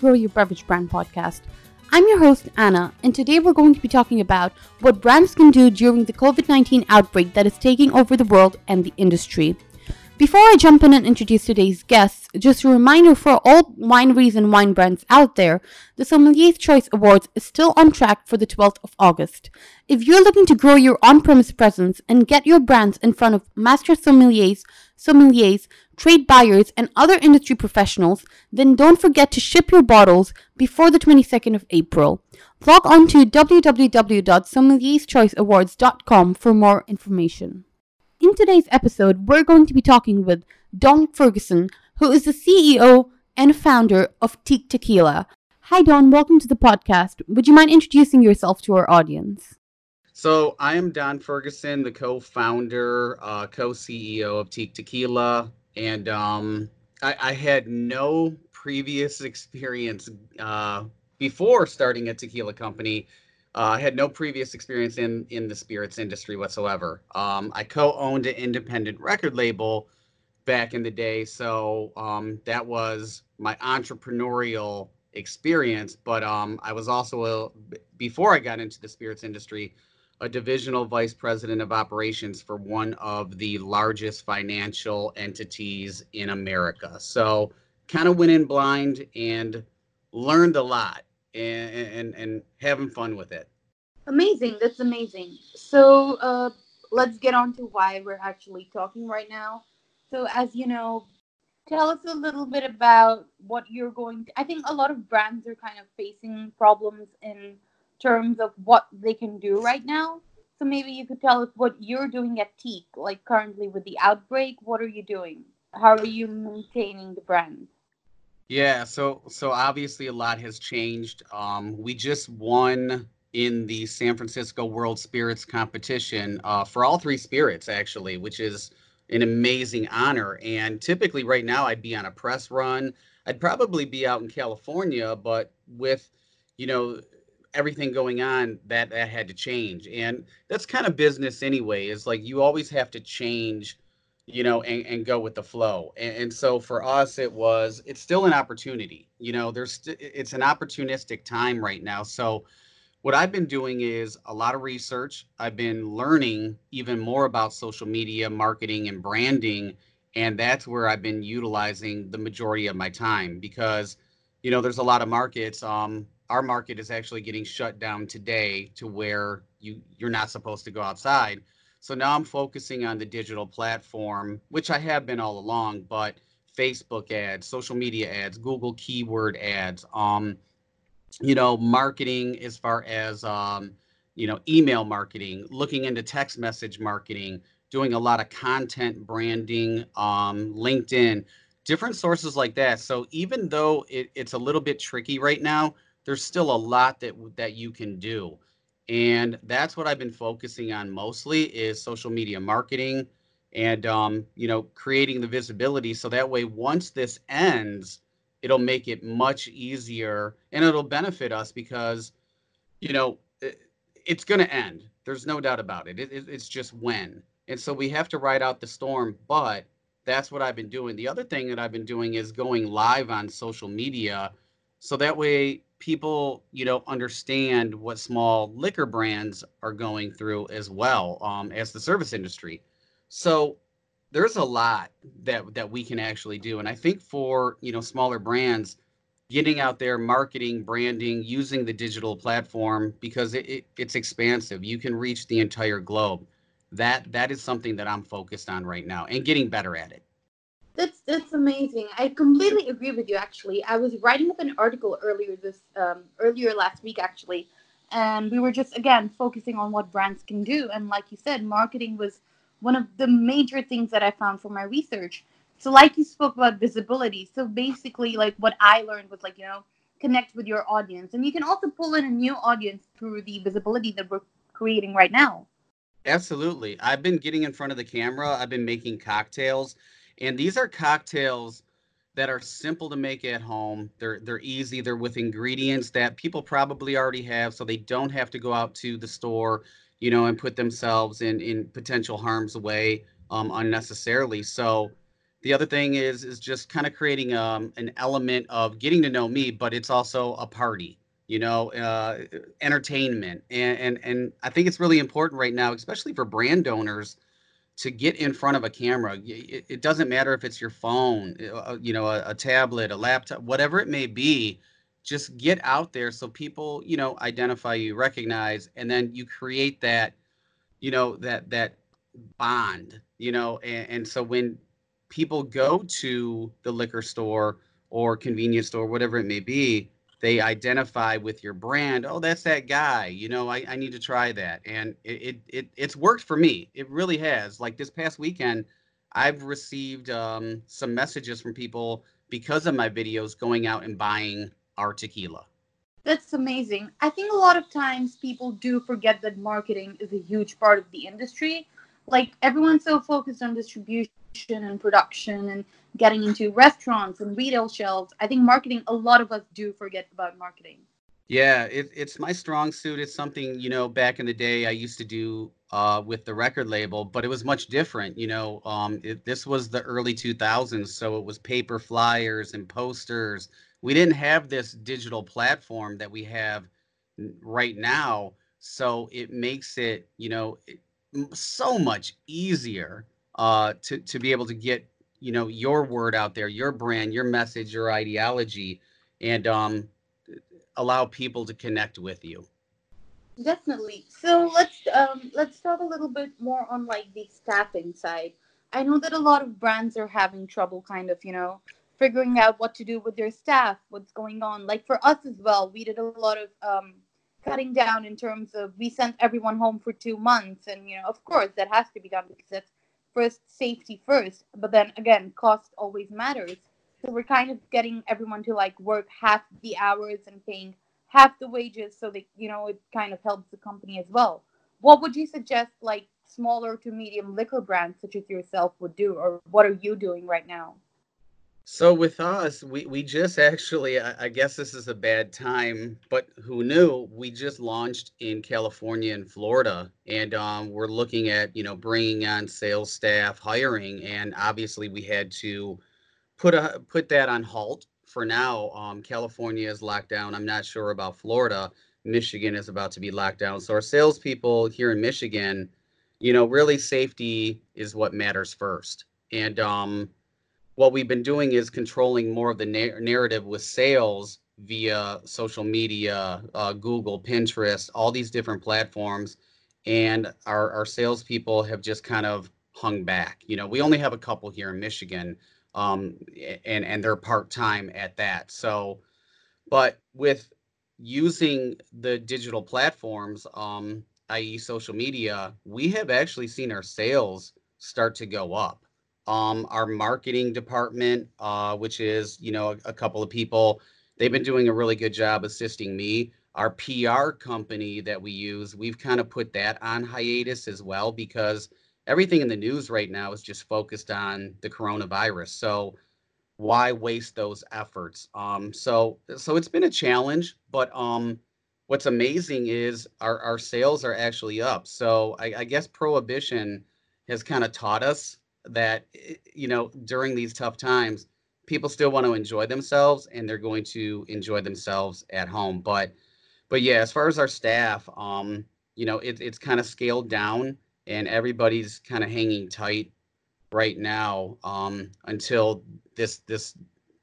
Grow Your Beverage Brand podcast. I'm your host, Anna, and today we're going to be talking about what brands can do during the COVID 19 outbreak that is taking over the world and the industry. Before I jump in and introduce today's guests, just a reminder for all wineries and wine brands out there, the Sommelier's Choice Awards is still on track for the 12th of August. If you're looking to grow your on-premise presence and get your brands in front of master sommeliers, sommeliers, trade buyers, and other industry professionals, then don't forget to ship your bottles before the 22nd of April. Log on to www.sommelierschoiceawards.com for more information. In today's episode, we're going to be talking with Don Ferguson, who is the CEO and founder of Teeq Tequila. Hi, Don. Welcome to the podcast. Would you mind introducing yourself to our audience? So, I am Don Ferguson, the co founder, uh, co CEO of Teeq Tequila. And um, I, I, had no previous experience uh, before starting a tequila company uh, I had no previous experience in in the spirits industry whatsoever. Um, I co-owned an independent record label back in the day, so um, that was my entrepreneurial experience. But um, I was also a, before I got into the spirits industry, a divisional vice president of operations for one of the largest financial entities in America. So kind of went in blind and learned a lot and and, and having fun with it. Amazing. That's amazing. So uh, let's get on to why we're actually talking right now. So as you know, tell us a little bit about what you're going to, I think a lot of brands are kind of facing problems in terms of what they can do right now. So maybe you could tell us what you're doing at Teeq, like currently with the outbreak. What are you doing? How are you maintaining the brand? Yeah, so so obviously a lot has changed. Um, we just won in the San Francisco World Spirits competition uh, for all three spirits, actually, which is an amazing honor. And typically, right now, I'd be on a press run. I'd probably be out in California, but with you know everything going on, that that had to change. And that's kind of business anyway. Is like you always have to change you know, and, and go with the flow. And, and, so for us, it was, it's still an opportunity. You know, there's, it's an opportunistic time right now. So what I've been doing is a lot of research. I've been learning even more about social media marketing and branding. And that's where I've been utilizing the majority of my time because, you know, there's a lot of markets. Um, our market is actually getting shut down today to where you you're not supposed to go outside so now I'm focusing on the digital platform, which I have been all along, but Facebook ads, social media ads, Google keyword ads, um, you know, marketing as far as um, you know, email marketing, looking into text message marketing, doing a lot of content branding, um, LinkedIn, different sources like that. So even though it, it's a little bit tricky right now, there's still a lot that that you can do. And that's what i've been focusing on mostly is social media marketing and um, you know creating the visibility so that way once this ends it'll make it much easier and it'll benefit us because you know it, it's going to end. There's no doubt about it. It, it it's just when. And so we have to ride out the storm but that's what i've been doing. The other thing that i've been doing is going live on social media so that way people you know understand what small liquor brands are going through as well um, as the service industry. So there's a lot that that we can actually do and i think for you know smaller brands getting out there marketing branding using the digital platform because it, it, it's expansive. You can reach the entire globe. That that is something that i'm focused on right now and getting better at it that's that's amazing. I completely agree with you. Actually, I was writing up an article earlier this um, earlier last week actually, and we were just again focusing on what brands can do. And like you said, marketing was one of the major things that I found for my research. So, like you spoke about visibility. So basically, like what I learned was like you know connect with your audience, and you can also pull in a new audience through the visibility that we're creating right now. Absolutely. I've been getting in front of the camera. I've been making cocktails and these are cocktails that are simple to make at home. They're they're easy. They're with ingredients that people probably already have, so they don't have to go out to the store, you know, and put themselves in in potential harm's way um, unnecessarily. So the other thing is is just kind of creating um, an element of getting to know me, but it's also a party, you know, uh, entertainment, and, and and I think it's really important right now, especially for brand owners, to get in front of a camera. It, it doesn't matter if it's your phone, uh, you know, a, a tablet, a laptop, whatever it may be. Just get out there so people, you know, identify you, recognize, and then you create that, you know, that that bond, you know, and, and so when people go to the liquor store or convenience store, whatever it may be, they identify with your brand. Oh, that's that guy. You know, I, I need to try that. And it, it, it it's worked for me. It really has. Like this past weekend, I've received um, some messages from people because of my videos going out and buying our tequila. That's amazing. I think a lot of times people do forget that marketing is a huge part of the industry. Like everyone's so focused on distribution and production and getting into restaurants and retail shelves. I think marketing, a lot of us do forget about marketing. Yeah, it, it's my strong suit. It's something, you know, back in the day I used to do uh, with the record label, but it was much different. You know, um, it, this was the early 2000s, so it was paper flyers and posters. We didn't have this digital platform that we have right now. So it makes it, you know, so much easier uh, to to be able to get you know your word out there, your brand, your message, your ideology, and um, allow people to connect with you. Definitely. So let's um, let's talk a little bit more on like the staffing side. I know that a lot of brands are having trouble, kind of, you know, figuring out what to do with their staff, what's going on. Like for us as well, we did a lot of um, cutting down in terms of we sent everyone home for two months, and you know, of course, that has to be done because that's first safety first. But then again cost always matters. So we're kind of getting everyone to like work half the hours and paying half the wages so that you know it kind of helps the company as well. What would you suggest like smaller to medium liquor brands such as yourself would do or what are you doing right now so with us, we, we just actually, I, I guess this is a bad time, but who knew? We just launched in California and Florida, and um, we're looking at you know bringing on sales staff, hiring, and obviously we had to put a put that on halt for now. Um, California is locked down. I'm not sure about Florida. Michigan is about to be locked down. So our salespeople here in Michigan, you know, really safety is what matters first, and um, what we've been doing is controlling more of the na- narrative with sales via social media, uh, Google, Pinterest, all these different platforms. And our, our salespeople have just kind of hung back. You know, we only have a couple here in Michigan, um, and, and they're part time at that. So, but with using the digital platforms, um, i.e., social media, we have actually seen our sales start to go up um, our marketing department, uh, which is you know a, a, couple of people. They've been doing a really good job assisting me. Our PR company that we use, we've kind of put that on hiatus as well because everything in the news right now is just focused on the coronavirus. So why waste those efforts? Um, so so it's been a challenge, but um, what's amazing is our our sales are actually up. So I, I guess prohibition has kind of taught us that eh, you know during these tough times people still want to enjoy themselves and they're going to enjoy themselves at home. But but yeah as far as our staff um you know it, it's kind of scaled down and everybody's kind of hanging tight right now um until this this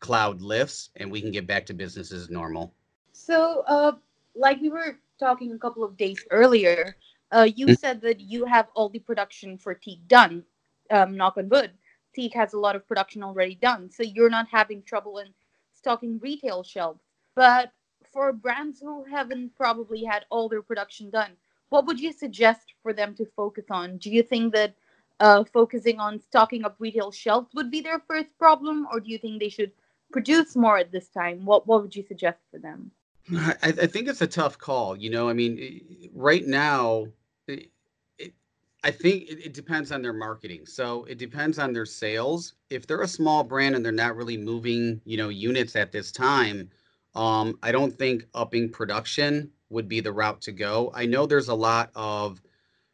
cloud lifts and we can get back to business as normal. So uh like we were talking a couple of days earlier uh, you mm-hmm. said that you have all the production for Teeq done um, knock on wood, Teeq has a lot of production already done. So you're not having trouble in stocking retail shelves. But for brands who haven't probably had all their production done, what would you suggest for them to focus on? Do you think that uh, focusing on stocking up retail shelves would be their first problem, or do you think they should produce more at this time? What What would you suggest for them? I, I think it's a tough call. You know, I mean, right now, I think it, it, depends on their marketing. So it depends on their sales. If they're a small brand and they're not really moving, you know, units at this time, um, I don't think upping production would be the route to go. I know there's a lot of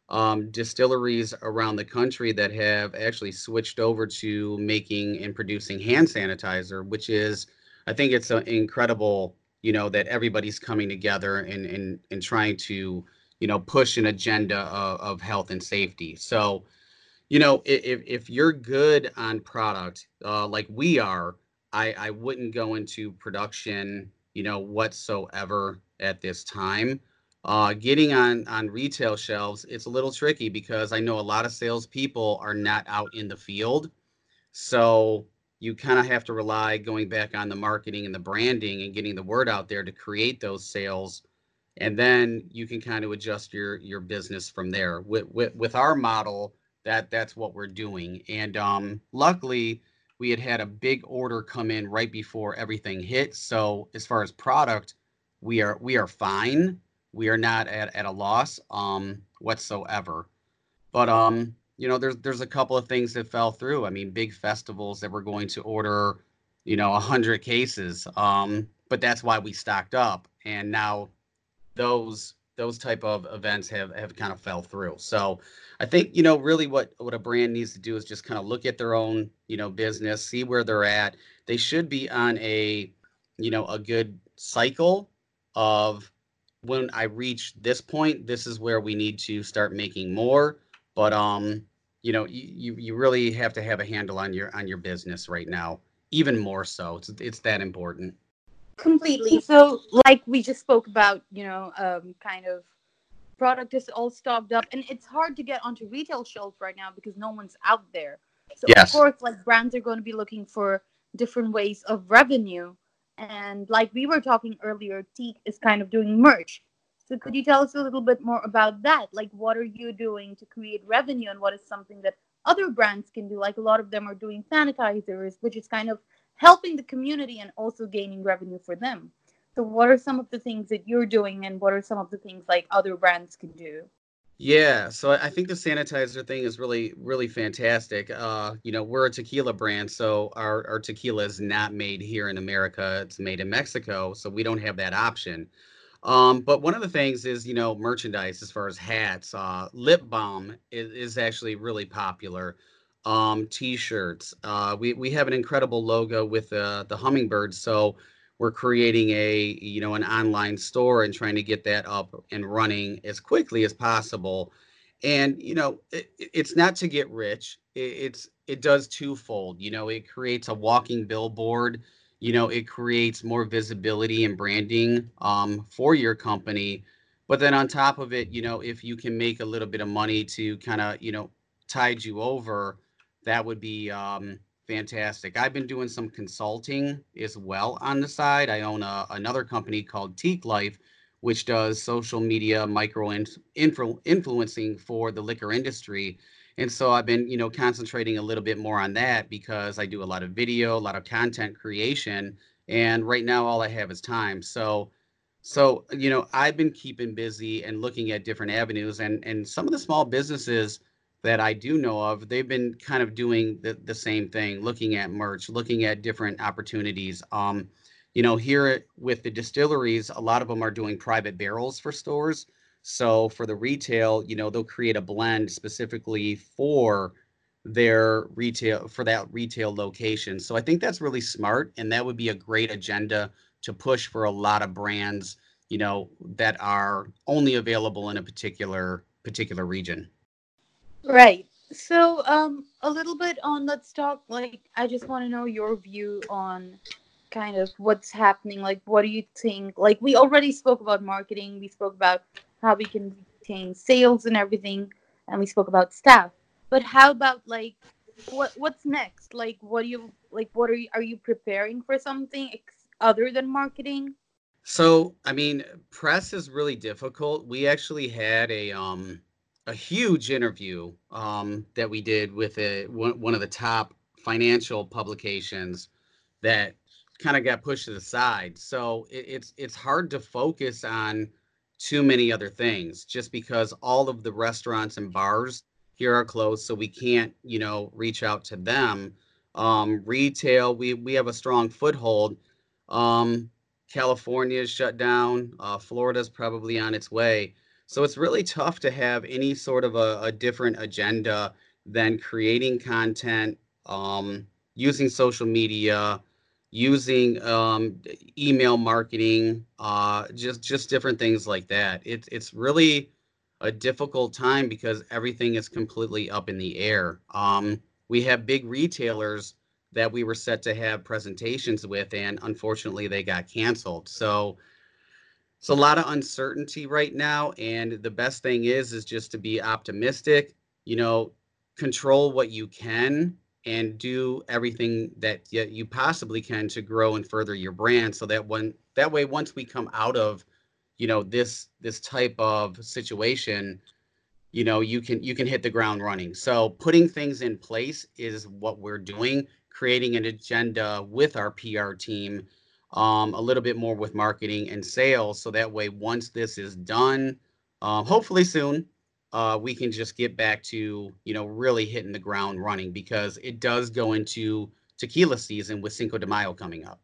um, distilleries around the country that have actually switched over to making and producing hand sanitizer, which is, I think it's an incredible, you know, that everybody's coming together and and and trying to, you know, push an agenda of, of health and safety. So, you know, if if you're good on product, uh, like we are, I I wouldn't go into production, you know, whatsoever at this time. Uh, getting on on retail shelves, it's a little tricky because I know a lot of salespeople are not out in the field, so you kind of have to rely going back on the marketing and the branding and getting the word out there to create those sales, and then you can kind of adjust your your business from there. With with, with our model, that that's what we're doing, and um, luckily we had had a big order come in right before everything hit. So as far as product, we are we are fine we are not at, at a loss um, whatsoever. But um, you know, there's there's a couple of things that fell through. I mean, big festivals that were going to order, you know, a hundred cases. Um, but that's why we stocked up, and now those those type of events have have kind of fell through. So I think you know really what what a brand needs to do is just kind of look at their own you know business, see where they're at. They should be on a you know a good cycle of when I reach this point, this is where we need to start making more. But um, you know, you you really have to have a handle on your on your business right now, even more so. It's it's that important. Completely. So, like we just spoke about, you know, um, kind of product is all stocked up, and it's hard to get onto retail shelves right now because no one's out there. So, yes. of course, like brands are going to be looking for different ways of revenue and like we were talking earlier, Teeq is kind of doing merch. So could you tell us a little bit more about that? Like what are you doing to create revenue and what is something that other brands can do? Like a lot of them are doing sanitizers, which is kind of helping the community and also gaining revenue for them. So what are some of the things that you're doing and what are some of the things like other brands can do? Yeah, so I think the sanitizer thing is really, really fantastic. Uh, you know, we're a tequila brand, so our, our tequila is not made here in America. It's made in Mexico, so we don't have that option. Um, but one of the things is, you know, merchandise as far as hats, uh, lip balm is, is actually really popular. Um, t-shirts. Uh, we we have an incredible logo with uh, the hummingbird, so we're creating a you know an online store and trying to get that up and running as quickly as possible. And you know it, it's not to get rich. It, it's it does twofold you know it creates a walking billboard you know it creates more visibility and branding um, for your company. But then on top of it you know if you can make a little bit of money to kind of you know tide you over that would be um, fantastic. I've been doing some consulting as well on the side. I own a, another company called Teeq Life, which does social media micro influ- influencing for the liquor industry. And so I've been, you know, concentrating a little bit more on that because I do a lot of video, a lot of content creation, and right now all I have is time. So so, you know, I've been keeping busy and looking at different avenues and and some of the small businesses that I do know of, they've been kind of doing the, the same thing, looking at merch, looking at different opportunities. Um, you know, here with the distilleries, a lot of them are doing private barrels for stores. So for the retail, you know, they'll create a blend specifically for their retail for that retail location. So I think that's really smart and that would be a great agenda to push for a lot of brands, you know, that are only available in a particular particular region. Right. So, um, a little bit on let's talk. Like, I just want to know your view on kind of what's happening. Like, what do you think? Like, we already spoke about marketing. We spoke about how we can retain sales and everything, and we spoke about staff. But how about like, what what's next? Like, what do you like? What are you are you preparing for something ex- other than marketing? So, I mean, press is really difficult. We actually had a um a huge interview um, that we did with a, one, of the top financial publications that kind of got pushed to the side. So it, it's it's hard to focus on too many other things just because all of the restaurants and bars here are closed, so we can't you know reach out to them. Um, retail, we we have a strong foothold. Um, California is shut down. Uh, Florida's probably on its way. So it's really tough to have any sort of a, a different agenda than creating content, um, using social media, using um, email marketing, uh, just just different things like that. It's it's really a difficult time because everything is completely up in the air. Um, we have big retailers that we were set to have presentations with, and unfortunately, they got canceled. So it's a lot of uncertainty right now and the best thing is is just to be optimistic you know control what you can and do everything that you possibly can to grow and further your brand so that when that way once we come out of you know this this type of situation you know you can you can hit the ground running. So putting things in place is what we're doing creating an agenda with our pr team um, a little bit more with marketing and sales. So that way, once this is done, um, hopefully soon, uh, we can just get back to you know really hitting the ground running because it does go into tequila season with Cinco de Mayo coming up.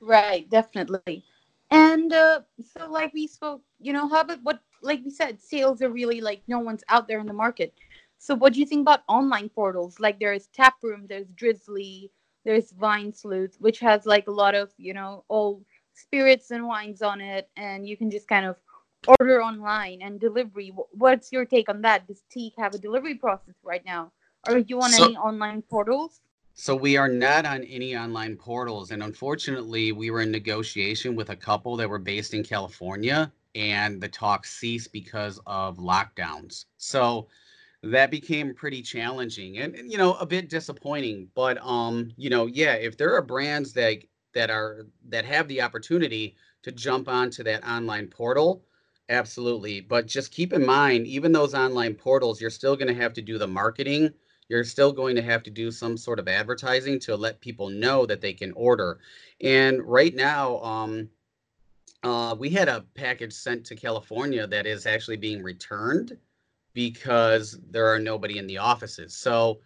Right, definitely. And uh, so, like we spoke, you know, how about what, like we said, sales are really like no one's out there in the market. So, what do you think about online portals? Like there's Taproom, there's Drizly, there's Wine Sleuth, which has like a lot of, you know, all spirits and wines on it. And you can just kind of order online and delivery. What's your take on that? Does Teeq have a delivery process right now? Are you on so, any online portals? So we are not on any online portals. And unfortunately, we were in negotiation with a couple that were based in California and the talks ceased because of lockdowns. So that became pretty challenging and, you know a bit disappointing but um you know yeah if there are brands that that are that have the opportunity to jump onto that online portal absolutely but just keep in mind even those online portals you're still going to have to do the marketing you're still going to have to do some sort of advertising to let people know that they can order and right now um uh, we had a package sent to california that is actually being returned because there are nobody in the offices. So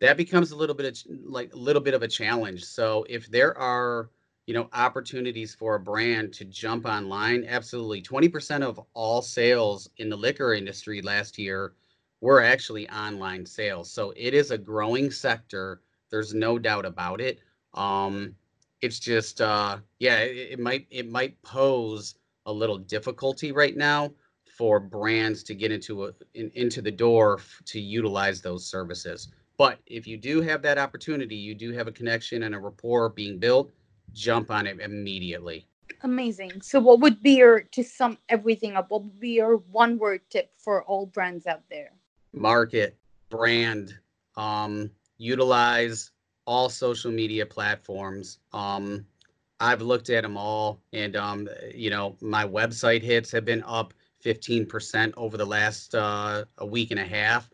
that becomes a little bit of like a little bit of a challenge. So if there are you know opportunities for a brand to jump online, absolutely. 20% of all sales in the liquor industry last year were actually online sales. So it is a growing sector. There's no doubt about it. Um, it's just uh, yeah, it, it might it might pose a little difficulty right now for brands to get into a in, into the door f- to utilize those services. But if you do have that opportunity, you do have a connection and a rapport being built, jump on it immediately. Amazing. So, what would be your to sum everything up? What would be your one word tip for all brands out there? Market, brand, um, utilize all social media platforms. Um, I've looked at them all, and um, you know, my website hits have been up 15% over the last uh, a week and a half.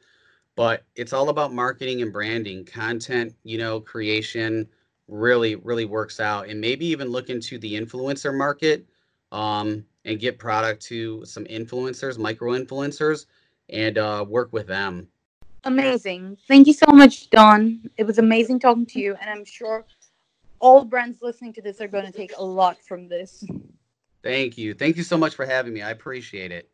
But it's all about marketing and branding, content, you know, creation really, really works out. And maybe even look into the influencer market um, and get product to some influencers, micro influencers, and uh, work with them. Amazing. Thank you so much, Don. It was amazing talking to you. And I'm sure all brands listening to this are going to take a lot from this. Thank you. Thank you so much for having me. I appreciate it.